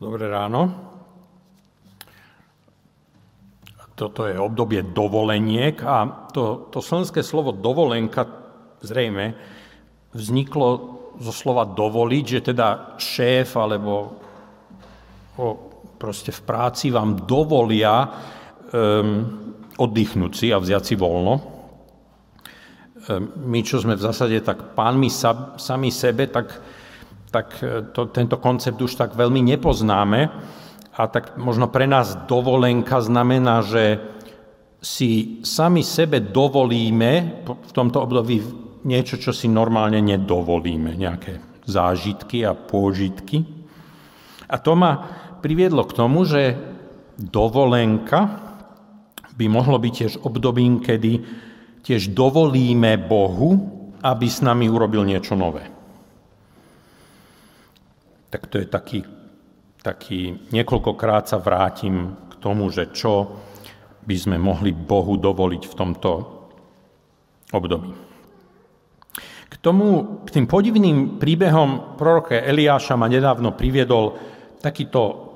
Dobré ráno. Toto je obdobie dovoleniek a to, to slovenské slovo dovolenka zrejme vzniklo zo slova dovoliť, že teda šéf alebo o, proste v práci vám dovolia um, oddychnúť si a vziať si voľno. Um, my, čo sme v zásade tak pánmi sa, sami sebe, tak, tak e, to, tento koncept už tak veľmi nepoznáme. A tak možno pre nás dovolenka znamená, že si sami sebe dovolíme v tomto období niečo, čo si normálne nedovolíme, nejaké zážitky a pôžitky. A to ma priviedlo k tomu, že dovolenka by mohlo byť tiež obdobím, kedy tiež dovolíme Bohu, aby s nami urobil niečo nové. Tak to je taký, taký niekoľkokrát sa vrátim k tomu, že čo by sme mohli Bohu dovoliť v tomto období tomu, k tým podivným príbehom proroka Eliáša ma nedávno priviedol takýto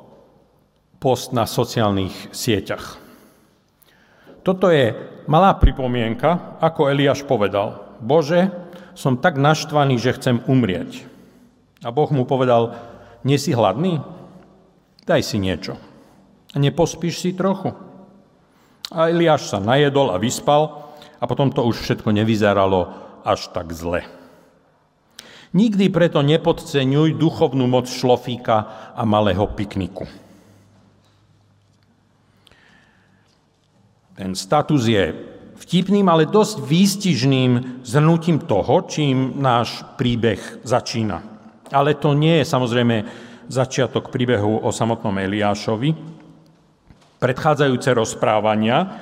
post na sociálnych sieťach. Toto je malá pripomienka, ako Eliáš povedal. Bože, som tak naštvaný, že chcem umrieť. A Boh mu povedal, nie si hladný? Daj si niečo. A nepospíš si trochu? A Eliáš sa najedol a vyspal a potom to už všetko nevyzeralo až tak zle. Nikdy preto nepodceňuj duchovnú moc šlofíka a malého pikniku. Ten status je vtipným, ale dosť výstižným zhrnutím toho, čím náš príbeh začína. Ale to nie je samozrejme začiatok príbehu o samotnom Eliášovi. Predchádzajúce rozprávania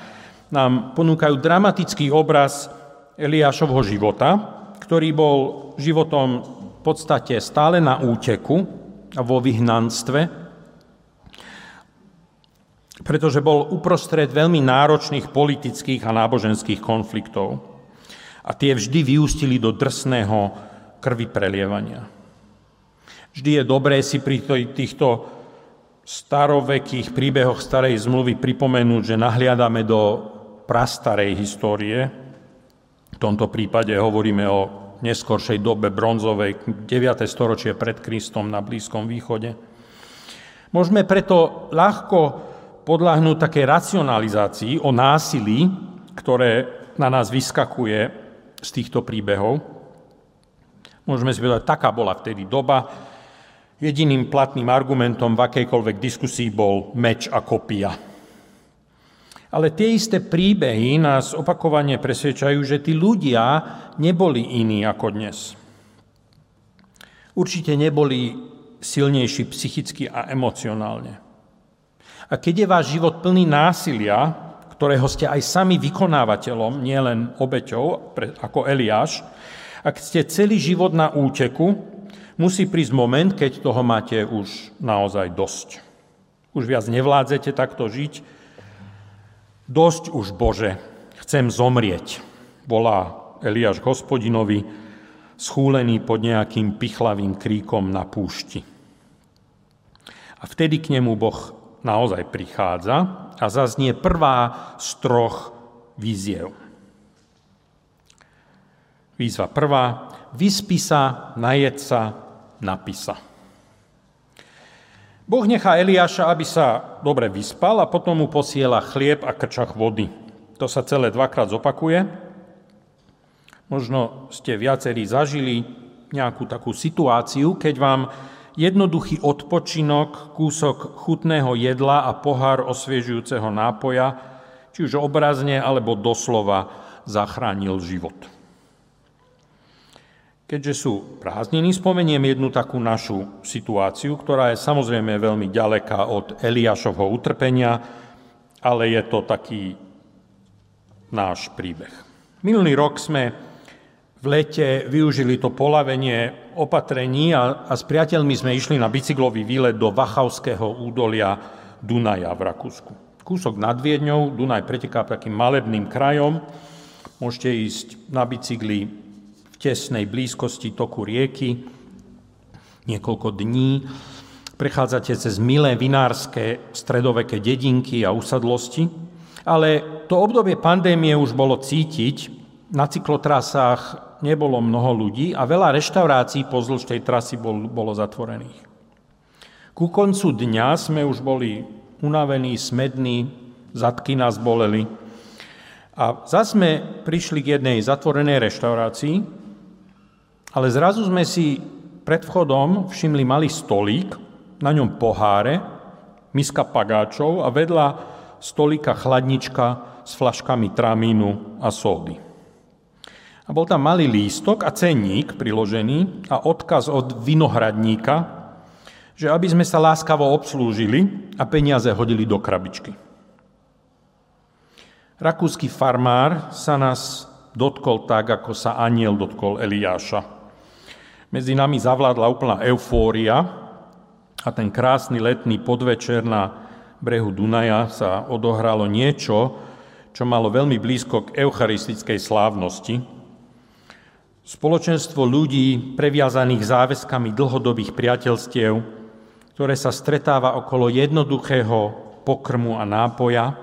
nám ponúkajú dramatický obraz Eliášovho života, ktorý bol životom v podstate stále na úteku a vo vyhnanstve, pretože bol uprostred veľmi náročných politických a náboženských konfliktov. A tie vždy vyústili do drsného krvi prelievania. Vždy je dobré si pri týchto starovekých príbehoch starej zmluvy pripomenúť, že nahliadame do prastarej histórie. V tomto prípade hovoríme o neskoršej dobe bronzovej, 9. storočie pred Kristom na Blízkom východe. Môžeme preto ľahko podľahnúť také racionalizácii o násilí, ktoré na nás vyskakuje z týchto príbehov. Môžeme si povedať, taká bola vtedy doba. Jediným platným argumentom v akejkoľvek diskusii bol meč a kopia. Ale tie isté príbehy nás opakovane presvedčajú, že tí ľudia neboli iní ako dnes. Určite neboli silnejší psychicky a emocionálne. A keď je váš život plný násilia, ktorého ste aj sami vykonávateľom, nielen obeťou, ako Eliáš, ak ste celý život na úteku, musí prísť moment, keď toho máte už naozaj dosť. Už viac nevládzete takto žiť, Dosť už, Bože, chcem zomrieť, volá Eliáš hospodinovi, schúlený pod nejakým pichlavým kríkom na púšti. A vtedy k nemu Boh naozaj prichádza a zaznie prvá z troch víziev. Výzva prvá, vyspí sa, najed sa, napisa. Boh nechá Eliáša, aby sa dobre vyspal a potom mu posiela chlieb a krčach vody. To sa celé dvakrát zopakuje. Možno ste viacerí zažili nejakú takú situáciu, keď vám jednoduchý odpočinok, kúsok chutného jedla a pohár osviežujúceho nápoja, či už obrazne alebo doslova, zachránil život. Keďže sú prázdniny, spomeniem jednu takú našu situáciu, ktorá je samozrejme veľmi ďaleká od Eliášovho utrpenia, ale je to taký náš príbeh. Minulý rok sme v lete využili to polavenie opatrení a, a s priateľmi sme išli na bicyklový výlet do Vachavského údolia Dunaja v Rakúsku. Kúsok nad Viedňou, Dunaj preteká takým malebným krajom. Môžete ísť na bicykli tesnej blízkosti toku rieky niekoľko dní. prechádzate cez milé vinárske stredoveké dedinky a usadlosti, ale to obdobie pandémie už bolo cítiť, na cyklotrasách nebolo mnoho ľudí a veľa reštaurácií pozdĺž tej trasy bol, bolo zatvorených. Ku koncu dňa sme už boli unavení, smední, zadky nás boleli. A zase sme prišli k jednej zatvorenej reštaurácii, ale zrazu sme si pred vchodom všimli malý stolík, na ňom poháre, miska pagáčov a vedľa stolíka chladnička s flaškami tramínu a sódy. A bol tam malý lístok a cenník priložený a odkaz od vinohradníka, že aby sme sa láskavo obslúžili a peniaze hodili do krabičky. Rakúsky farmár sa nás dotkol tak, ako sa aniel dotkol Eliáša. Medzi nami zavládla úplná eufória a ten krásny letný podvečer na brehu Dunaja sa odohralo niečo, čo malo veľmi blízko k eucharistickej slávnosti. Spoločenstvo ľudí previazaných záväzkami dlhodobých priateľstiev, ktoré sa stretáva okolo jednoduchého pokrmu a nápoja,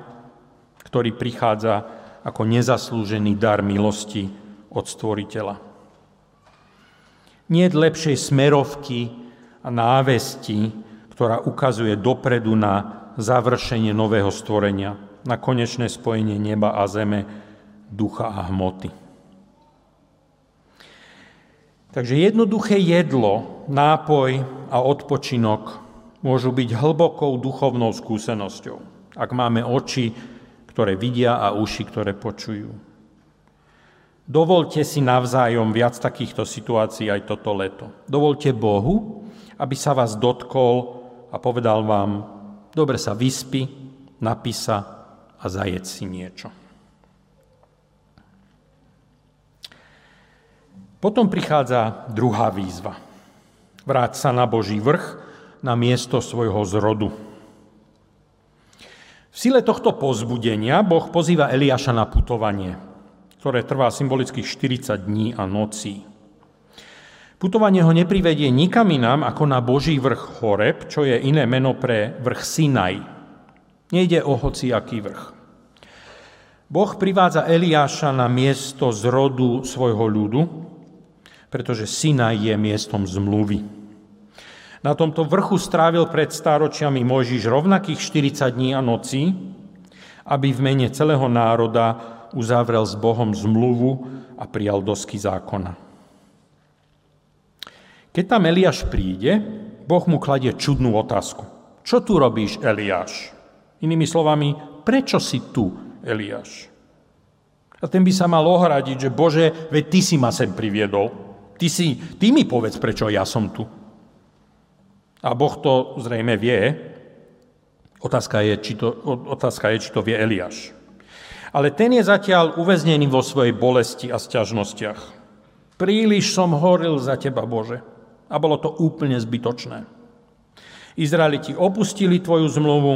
ktorý prichádza ako nezaslúžený dar milosti od Stvoriteľa. Nie lepšej smerovky a návesti, ktorá ukazuje dopredu na završenie nového stvorenia, na konečné spojenie neba a zeme, ducha a hmoty. Takže jednoduché jedlo, nápoj a odpočinok môžu byť hlbokou duchovnou skúsenosťou, ak máme oči, ktoré vidia a uši, ktoré počujú. Dovolte si navzájom viac takýchto situácií aj toto leto. Dovolte Bohu, aby sa vás dotkol a povedal vám, dobre sa vyspí, napísa a zajedť si niečo. Potom prichádza druhá výzva. Vráť sa na Boží vrch na miesto svojho zrodu. V sile tohto pozbudenia Boh pozýva Eliáša na putovanie, ktoré trvá symbolických 40 dní a nocí. Putovanie ho neprivedie nikam inám ako na Boží vrch Horeb, čo je iné meno pre vrch Sinaj. Nejde o hociaký vrch. Boh privádza Eliáša na miesto zrodu svojho ľudu, pretože Sinaj je miestom zmluvy. Na tomto vrchu strávil pred stáročiami Mojžiš rovnakých 40 dní a nocí, aby v mene celého národa uzavrel s Bohom zmluvu a prijal dosky zákona. Keď tam Eliáš príde, Boh mu kladie čudnú otázku. Čo tu robíš, Eliáš? Inými slovami, prečo si tu, Eliáš? A ten by sa mal ohradiť, že Bože, veď ty si ma sem priviedol. Ty, si, ty mi povedz, prečo ja som tu. A Boh to zrejme vie. Otázka je, či to, otázka je, či to vie Eliáš. Ale ten je zatiaľ uväznený vo svojej bolesti a sťažnostiach. Príliš som horil za teba, Bože. A bolo to úplne zbytočné. Izraeliti opustili tvoju zmluvu,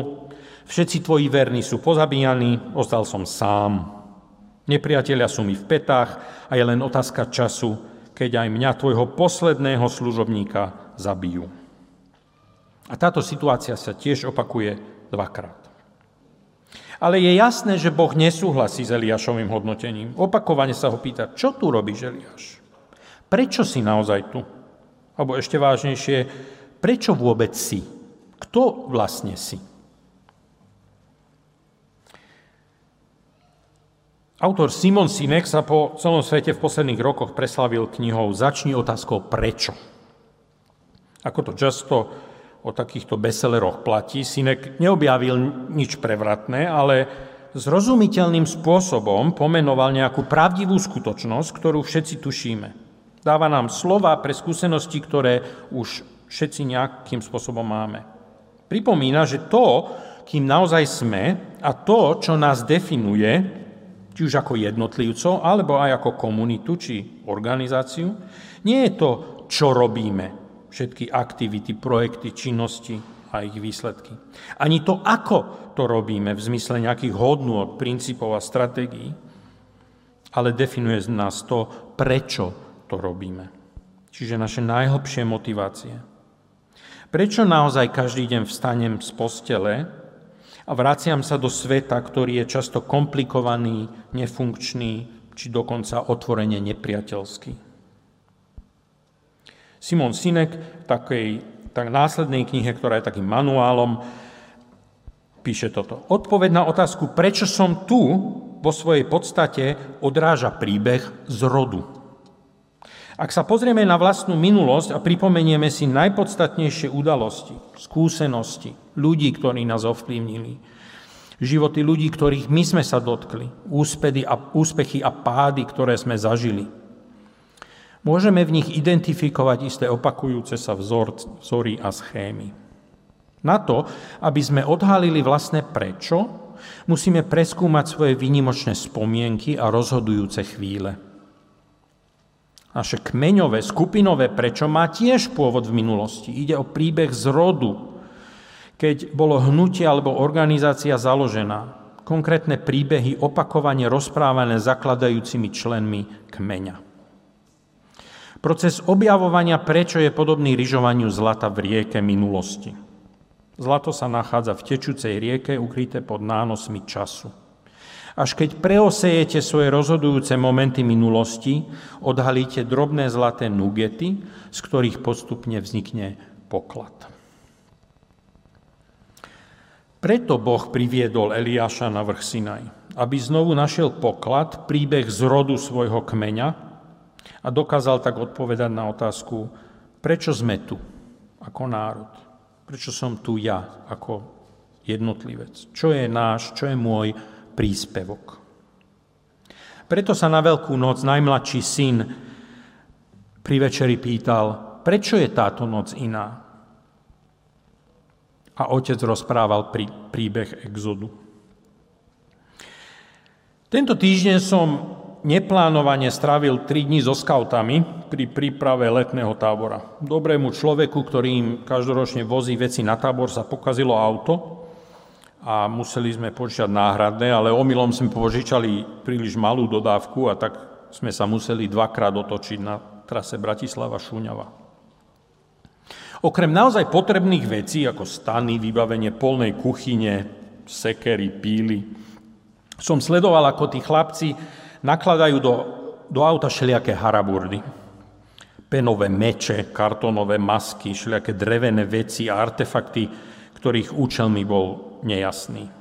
všetci tvoji verní sú pozabíjaní, ostal som sám. Nepriatelia sú mi v petách a je len otázka času, keď aj mňa, tvojho posledného služobníka, zabijú. A táto situácia sa tiež opakuje dvakrát. Ale je jasné, že Boh nesúhlasí s Eliášovým hodnotením. Opakovane sa ho pýta, čo tu robíš, Eliáš? Prečo si naozaj tu? Alebo ešte vážnejšie, prečo vôbec si? Kto vlastne si? Autor Simon Sinek sa po celom svete v posledných rokoch preslavil knihou Začni otázkou prečo. Ako to často o takýchto bestselleroch platí, Sinek neobjavil nič prevratné, ale zrozumiteľným spôsobom pomenoval nejakú pravdivú skutočnosť, ktorú všetci tušíme. Dáva nám slova pre skúsenosti, ktoré už všetci nejakým spôsobom máme. Pripomína, že to, kým naozaj sme a to, čo nás definuje, či už ako jednotlivcov, alebo aj ako komunitu či organizáciu, nie je to, čo robíme, všetky aktivity, projekty, činnosti a ich výsledky. Ani to, ako to robíme v zmysle nejakých hodnôt, princípov a stratégií, ale definuje z nás to, prečo to robíme. Čiže naše najhlbšie motivácie. Prečo naozaj každý deň vstanem z postele a vraciam sa do sveta, ktorý je často komplikovaný, nefunkčný, či dokonca otvorene nepriateľský. Simon Sinek v takej tak následnej knihe, ktorá je takým manuálom, píše toto. Odpoveď na otázku, prečo som tu, vo svojej podstate odráža príbeh z rodu. Ak sa pozrieme na vlastnú minulosť a pripomenieme si najpodstatnejšie udalosti, skúsenosti, ľudí, ktorí nás ovplyvnili, životy ľudí, ktorých my sme sa dotkli, úspechy a, pády, ktoré sme zažili. Môžeme v nich identifikovať isté opakujúce sa vzor, vzory a schémy. Na to, aby sme odhalili vlastné prečo, musíme preskúmať svoje výnimočné spomienky a rozhodujúce chvíle. Naše kmeňové, skupinové prečo má tiež pôvod v minulosti. Ide o príbeh z rodu, keď bolo hnutie alebo organizácia založená. Konkrétne príbehy opakovane rozprávané zakladajúcimi členmi kmeňa. Proces objavovania prečo je podobný ryžovaniu zlata v rieke minulosti. Zlato sa nachádza v tečúcej rieke, ukryté pod nánosmi času. Až keď preosejete svoje rozhodujúce momenty minulosti, odhalíte drobné zlaté nugety, z ktorých postupne vznikne poklad. Preto Boh priviedol Eliáša na vrch Sinaj, aby znovu našiel poklad, príbeh z rodu svojho kmeňa a dokázal tak odpovedať na otázku, prečo sme tu ako národ. Prečo som tu ja ako jednotlivec? Čo je náš, čo je môj príspevok? Preto sa na Veľkú noc najmladší syn pri večeri pýtal, prečo je táto noc iná? A otec rozprával prí, príbeh exodu. Tento týždeň som neplánovane strávil 3 dní so skautami pri príprave letného tábora. Dobrému človeku, ktorý im každoročne vozí veci na tábor, sa pokazilo auto a museli sme požičať náhradné, ale omylom sme požičali príliš malú dodávku a tak sme sa museli dvakrát otočiť na trase Bratislava-Šúňava. Okrem naozaj potrebných vecí, ako stany, vybavenie polnej kuchyne, sekery, píly, som sledoval, ako tí chlapci nakladajú do, do auta všelijaké haraburdy. Penové meče, kartonové masky, všelijaké drevené veci a artefakty, ktorých účel mi bol nejasný.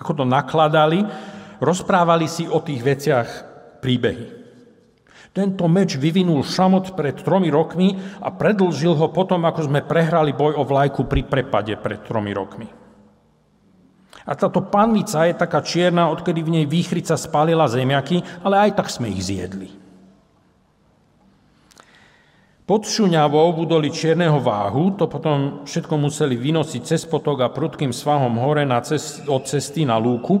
Ako to nakladali, rozprávali si o tých veciach príbehy. Tento meč vyvinul šamot pred tromi rokmi a predlžil ho potom, ako sme prehrali boj o vlajku pri prepade pred tromi rokmi. A táto panvica je taká čierna, odkedy v nej výchrica spálila zemiaky, ale aj tak sme ich zjedli. Pod šuňavou budoli čierneho váhu, to potom všetko museli vynosiť cez potok a prudkým svahom hore na cest, od cesty na lúku.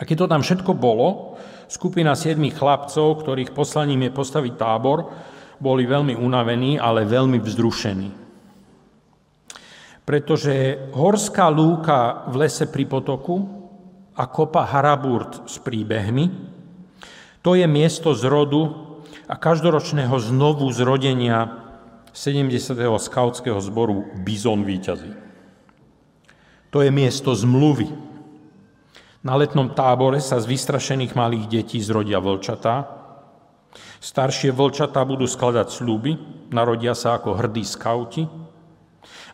A keď to tam všetko bolo, skupina siedmých chlapcov, ktorých poslaním je postaviť tábor, boli veľmi unavení, ale veľmi vzrušení pretože horská lúka v lese pri potoku a kopa Haraburt s príbehmi, to je miesto zrodu a každoročného znovu zrodenia 70. skautského zboru Bizon výťazí. To je miesto zmluvy. Na letnom tábore sa z vystrašených malých detí zrodia vlčatá. Staršie vlčatá budú skladať sluby, narodia sa ako hrdí skauti,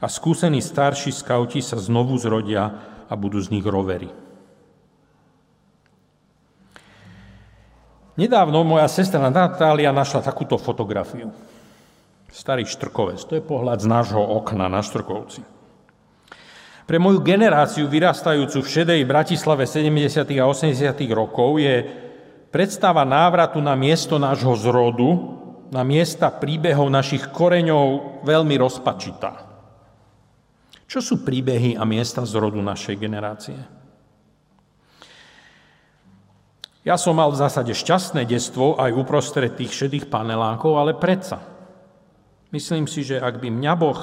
a skúsení starší skauti sa znovu zrodia a budú z nich rovery. Nedávno moja sestra Natália našla takúto fotografiu. Starý štrkovec, to je pohľad z nášho okna na Štrkovci. Pre moju generáciu vyrastajúcu v šedej Bratislave 70. a 80. rokov je predstava návratu na miesto nášho zrodu, na miesta príbehov našich koreňov veľmi rozpačitá. Čo sú príbehy a miesta z rodu našej generácie? Ja som mal v zásade šťastné detstvo aj uprostred tých šedých panelákov, ale predsa. Myslím si, že ak by mňa Boh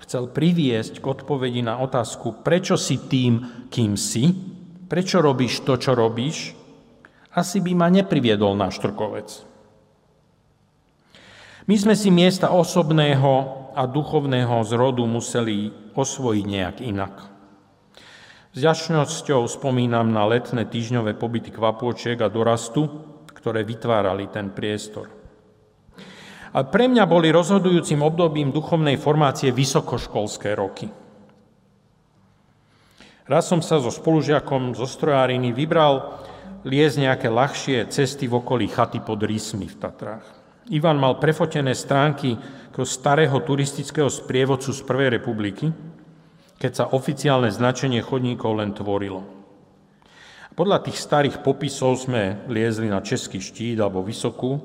chcel priviesť k odpovedi na otázku, prečo si tým, kým si, prečo robíš to, čo robíš, asi by ma nepriviedol na štrkovec. My sme si miesta osobného a duchovného zrodu museli osvojiť nejak inak. S ďačnosťou spomínam na letné týždňové pobyty kvapôčiek a dorastu, ktoré vytvárali ten priestor. A pre mňa boli rozhodujúcim obdobím duchovnej formácie vysokoškolské roky. Raz som sa so spolužiakom zo strojáriny vybral liesť nejaké ľahšie cesty v okolí chaty pod Rysmi v Tatrách. Ivan mal prefotené stránky starého turistického sprievodcu z Prvej republiky, keď sa oficiálne značenie chodníkov len tvorilo. Podľa tých starých popisov sme liezli na Český štít alebo Vysokú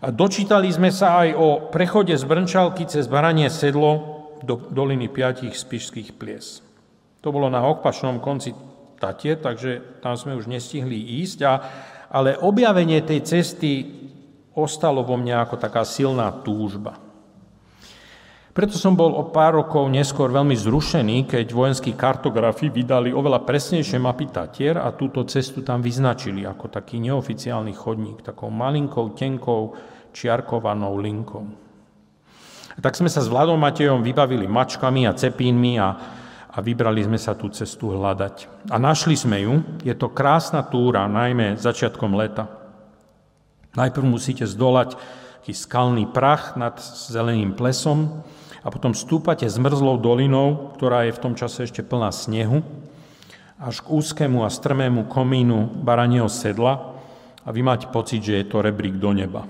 a dočítali sme sa aj o prechode z Brnčalky cez Baranie sedlo do doliny piatich spišských plies. To bolo na opačnom konci Tatie, takže tam sme už nestihli ísť, a, ale objavenie tej cesty ostalo vo mne ako taká silná túžba. Preto som bol o pár rokov neskôr veľmi zrušený, keď vojenskí kartografi vydali oveľa presnejšie mapy Tatier a túto cestu tam vyznačili ako taký neoficiálny chodník, takou malinkou, tenkou, čiarkovanou linkou. A tak sme sa s Vladom Matejom vybavili mačkami a cepínmi a a vybrali sme sa tú cestu hľadať. A našli sme ju. Je to krásna túra, najmä začiatkom leta. Najprv musíte zdolať taký skalný prach nad zeleným plesom a potom stúpate zmrzlou dolinou, ktorá je v tom čase ešte plná snehu, až k úzkému a strmému komínu baranieho sedla a vy máte pocit, že je to rebrík do neba.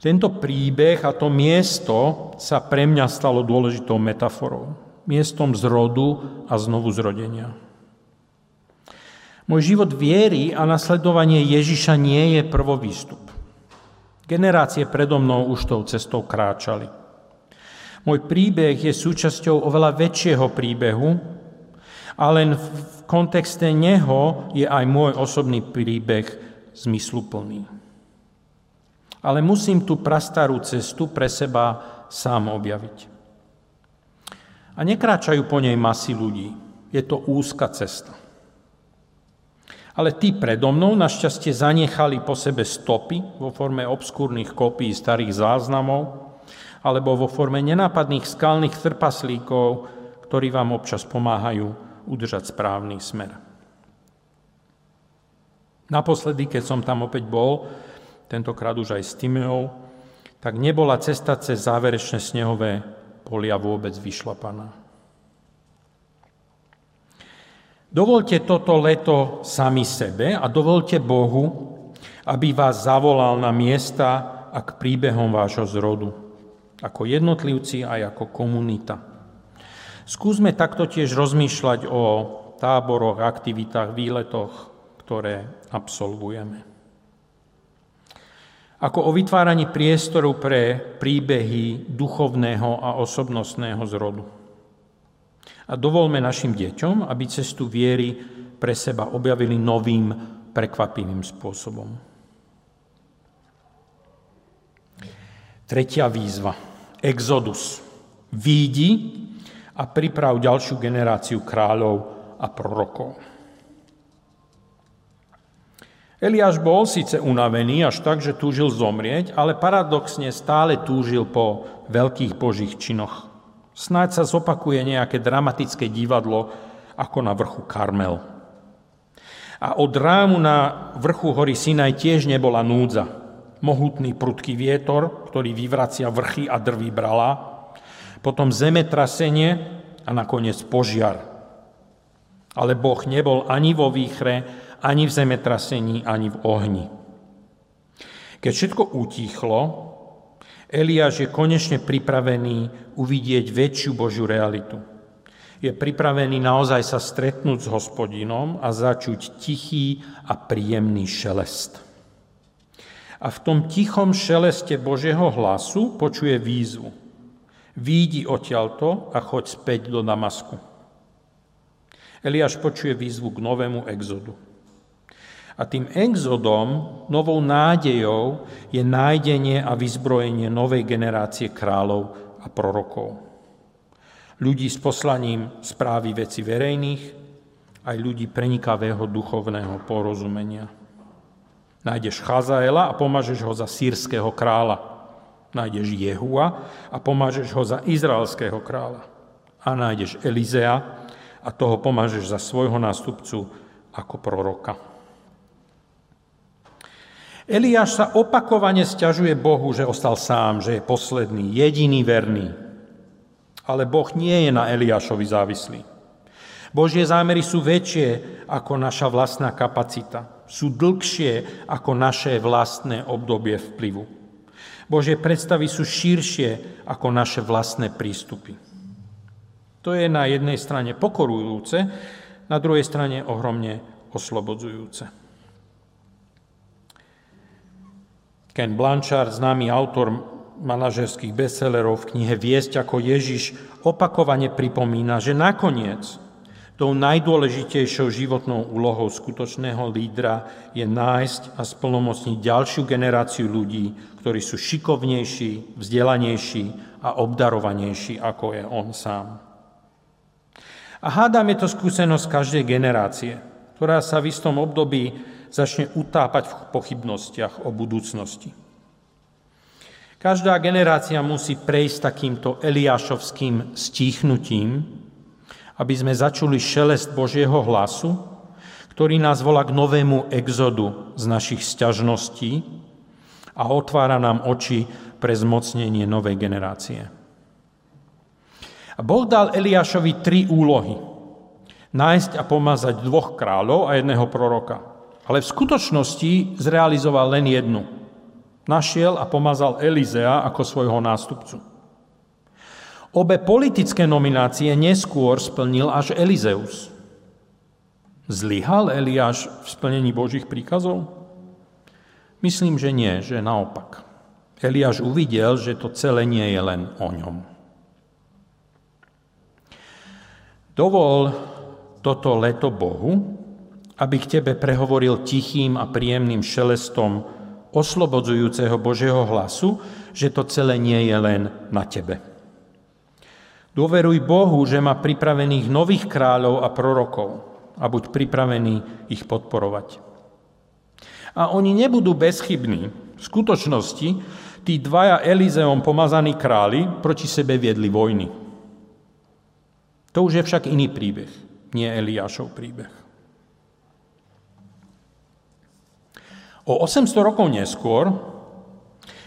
Tento príbeh a to miesto sa pre mňa stalo dôležitou metaforou. Miestom zrodu a znovu zrodenia. Môj život viery a nasledovanie Ježiša nie je prvovýstup. Generácie predo mnou už tou cestou kráčali. Môj príbeh je súčasťou oveľa väčšieho príbehu a len v kontexte neho je aj môj osobný príbeh zmysluplný ale musím tú prastarú cestu pre seba sám objaviť. A nekráčajú po nej masy ľudí. Je to úzka cesta. Ale tí predo mnou našťastie zanechali po sebe stopy vo forme obskúrnych kopí starých záznamov alebo vo forme nenápadných skalných trpaslíkov, ktorí vám občas pomáhajú udržať správny smer. Naposledy, keď som tam opäť bol, tentokrát už aj s Timeou, tak nebola cesta cez záverečné snehové polia vôbec vyšlapaná. Dovolte toto leto sami sebe a dovolte Bohu, aby vás zavolal na miesta a k príbehom vášho zrodu, ako jednotlivci aj ako komunita. Skúsme takto tiež rozmýšľať o táboroch, aktivitách, výletoch, ktoré absolvujeme ako o vytváraní priestoru pre príbehy duchovného a osobnostného zrodu. A dovolme našim deťom, aby cestu viery pre seba objavili novým, prekvapivým spôsobom. Tretia výzva. Exodus. Výdi a priprav ďalšiu generáciu kráľov a prorokov. Eliáš bol síce unavený až tak, že túžil zomrieť, ale paradoxne stále túžil po veľkých božích činoch. Snáď sa zopakuje nejaké dramatické divadlo ako na vrchu Karmel. A od rámu na vrchu hory Sinaj tiež nebola núdza. Mohutný prudký vietor, ktorý vyvracia vrchy a drví brala, potom zemetrasenie a nakoniec požiar. Ale Boh nebol ani vo výchre, ani v zemetrasení, ani v ohni. Keď všetko utíchlo, Eliáš je konečne pripravený uvidieť väčšiu Božiu realitu. Je pripravený naozaj sa stretnúť s hospodinom a začuť tichý a príjemný šelest. A v tom tichom šeleste Božieho hlasu počuje výzvu. Výjdi odtiaľto a choď späť do Damasku. Eliáš počuje výzvu k novému exodu. A tým exodom, novou nádejou je nájdenie a vyzbrojenie novej generácie kráľov a prorokov. Ľudí s poslaním správy veci verejných, aj ľudí prenikavého duchovného porozumenia. Nájdeš Chazaela a pomažeš ho za sírskeho kráľa. Nájdeš Jehua a pomažeš ho za izraelského kráľa. A nájdeš Elizea a toho pomažeš za svojho nástupcu ako proroka. Eliáš sa opakovane stiažuje Bohu, že ostal sám, že je posledný, jediný verný. Ale Boh nie je na Eliášovi závislý. Božie zámery sú väčšie ako naša vlastná kapacita. Sú dlhšie ako naše vlastné obdobie vplyvu. Božie predstavy sú širšie ako naše vlastné prístupy. To je na jednej strane pokorujúce, na druhej strane ohromne oslobodzujúce. Ken Blanchard, známy autor manažerských bestsellerov v knihe Viesť ako Ježiš, opakovane pripomína, že nakoniec tou najdôležitejšou životnou úlohou skutočného lídra je nájsť a splnomocniť ďalšiu generáciu ľudí, ktorí sú šikovnejší, vzdelanejší a obdarovanejší, ako je on sám. A hádam je to skúsenosť každej generácie, ktorá sa v istom období začne utápať v pochybnostiach o budúcnosti. Každá generácia musí prejsť takýmto Eliášovským stíchnutím, aby sme začuli šelest Božieho hlasu, ktorý nás volá k novému exodu z našich sťažností a otvára nám oči pre zmocnenie novej generácie. A Boh dal Eliášovi tri úlohy. Nájsť a pomazať dvoch kráľov a jedného proroka ale v skutočnosti zrealizoval len jednu. Našiel a pomazal Elizea ako svojho nástupcu. Obe politické nominácie neskôr splnil až Elizeus. Zlyhal Eliáš v splnení Božích príkazov? Myslím, že nie, že naopak. Eliáš uvidel, že to celé nie je len o ňom. Dovol toto leto Bohu, aby k tebe prehovoril tichým a príjemným šelestom oslobodzujúceho Božieho hlasu, že to celé nie je len na tebe. Dôveruj Bohu, že má pripravených nových kráľov a prorokov a buď pripravený ich podporovať. A oni nebudú bezchybní. V skutočnosti tí dvaja Elizeom pomazaní králi proti sebe viedli vojny. To už je však iný príbeh, nie Eliášov príbeh. O 800 rokov neskôr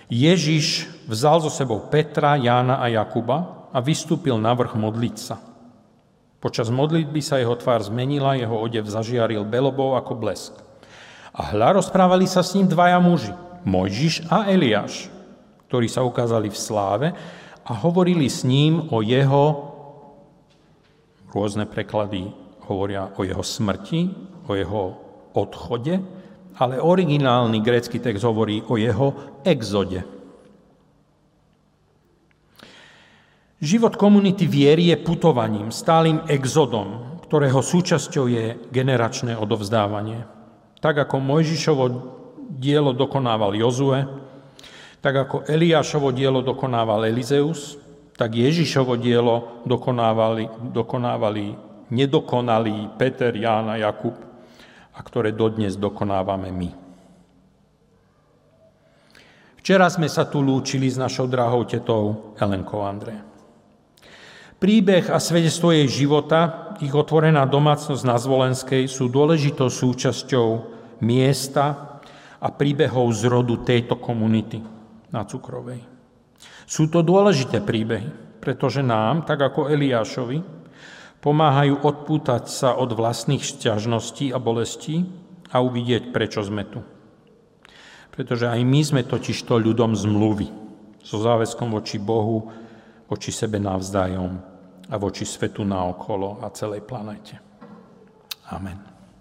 Ježiš vzal so sebou Petra, Jána a Jakuba a vystúpil na vrch modliť sa. Počas modlitby sa jeho tvár zmenila, jeho odev zažiaril belobou ako blesk. A hľa rozprávali sa s ním dvaja muži, Mojžiš a Eliáš, ktorí sa ukázali v sláve a hovorili s ním o jeho, rôzne preklady hovoria o jeho smrti, o jeho odchode, ale originálny grécky text hovorí o jeho exode. Život komunity viery je putovaním, stálym exodom, ktorého súčasťou je generačné odovzdávanie. Tak ako Mojžišovo dielo dokonával Jozue, tak ako Eliášovo dielo dokonával Elizeus, tak Ježišovo dielo dokonávali, dokonávali nedokonalí Peter, Ján a Jakub – a ktoré dodnes dokonávame my. Včera sme sa tu lúčili s našou drahou tetou Elenkou André. Príbeh a svedectvo jej života, ich otvorená domácnosť na Zvolenskej sú dôležitou súčasťou miesta a príbehov z rodu tejto komunity na Cukrovej. Sú to dôležité príbehy, pretože nám, tak ako Eliášovi, Pomáhajú odpútať sa od vlastných šťažností a bolestí a uvidieť, prečo sme tu. Pretože aj my sme totiž to ľudom zmluvy, so záväzkom voči Bohu, voči sebe navzdájom a voči svetu naokolo a celej planete. Amen.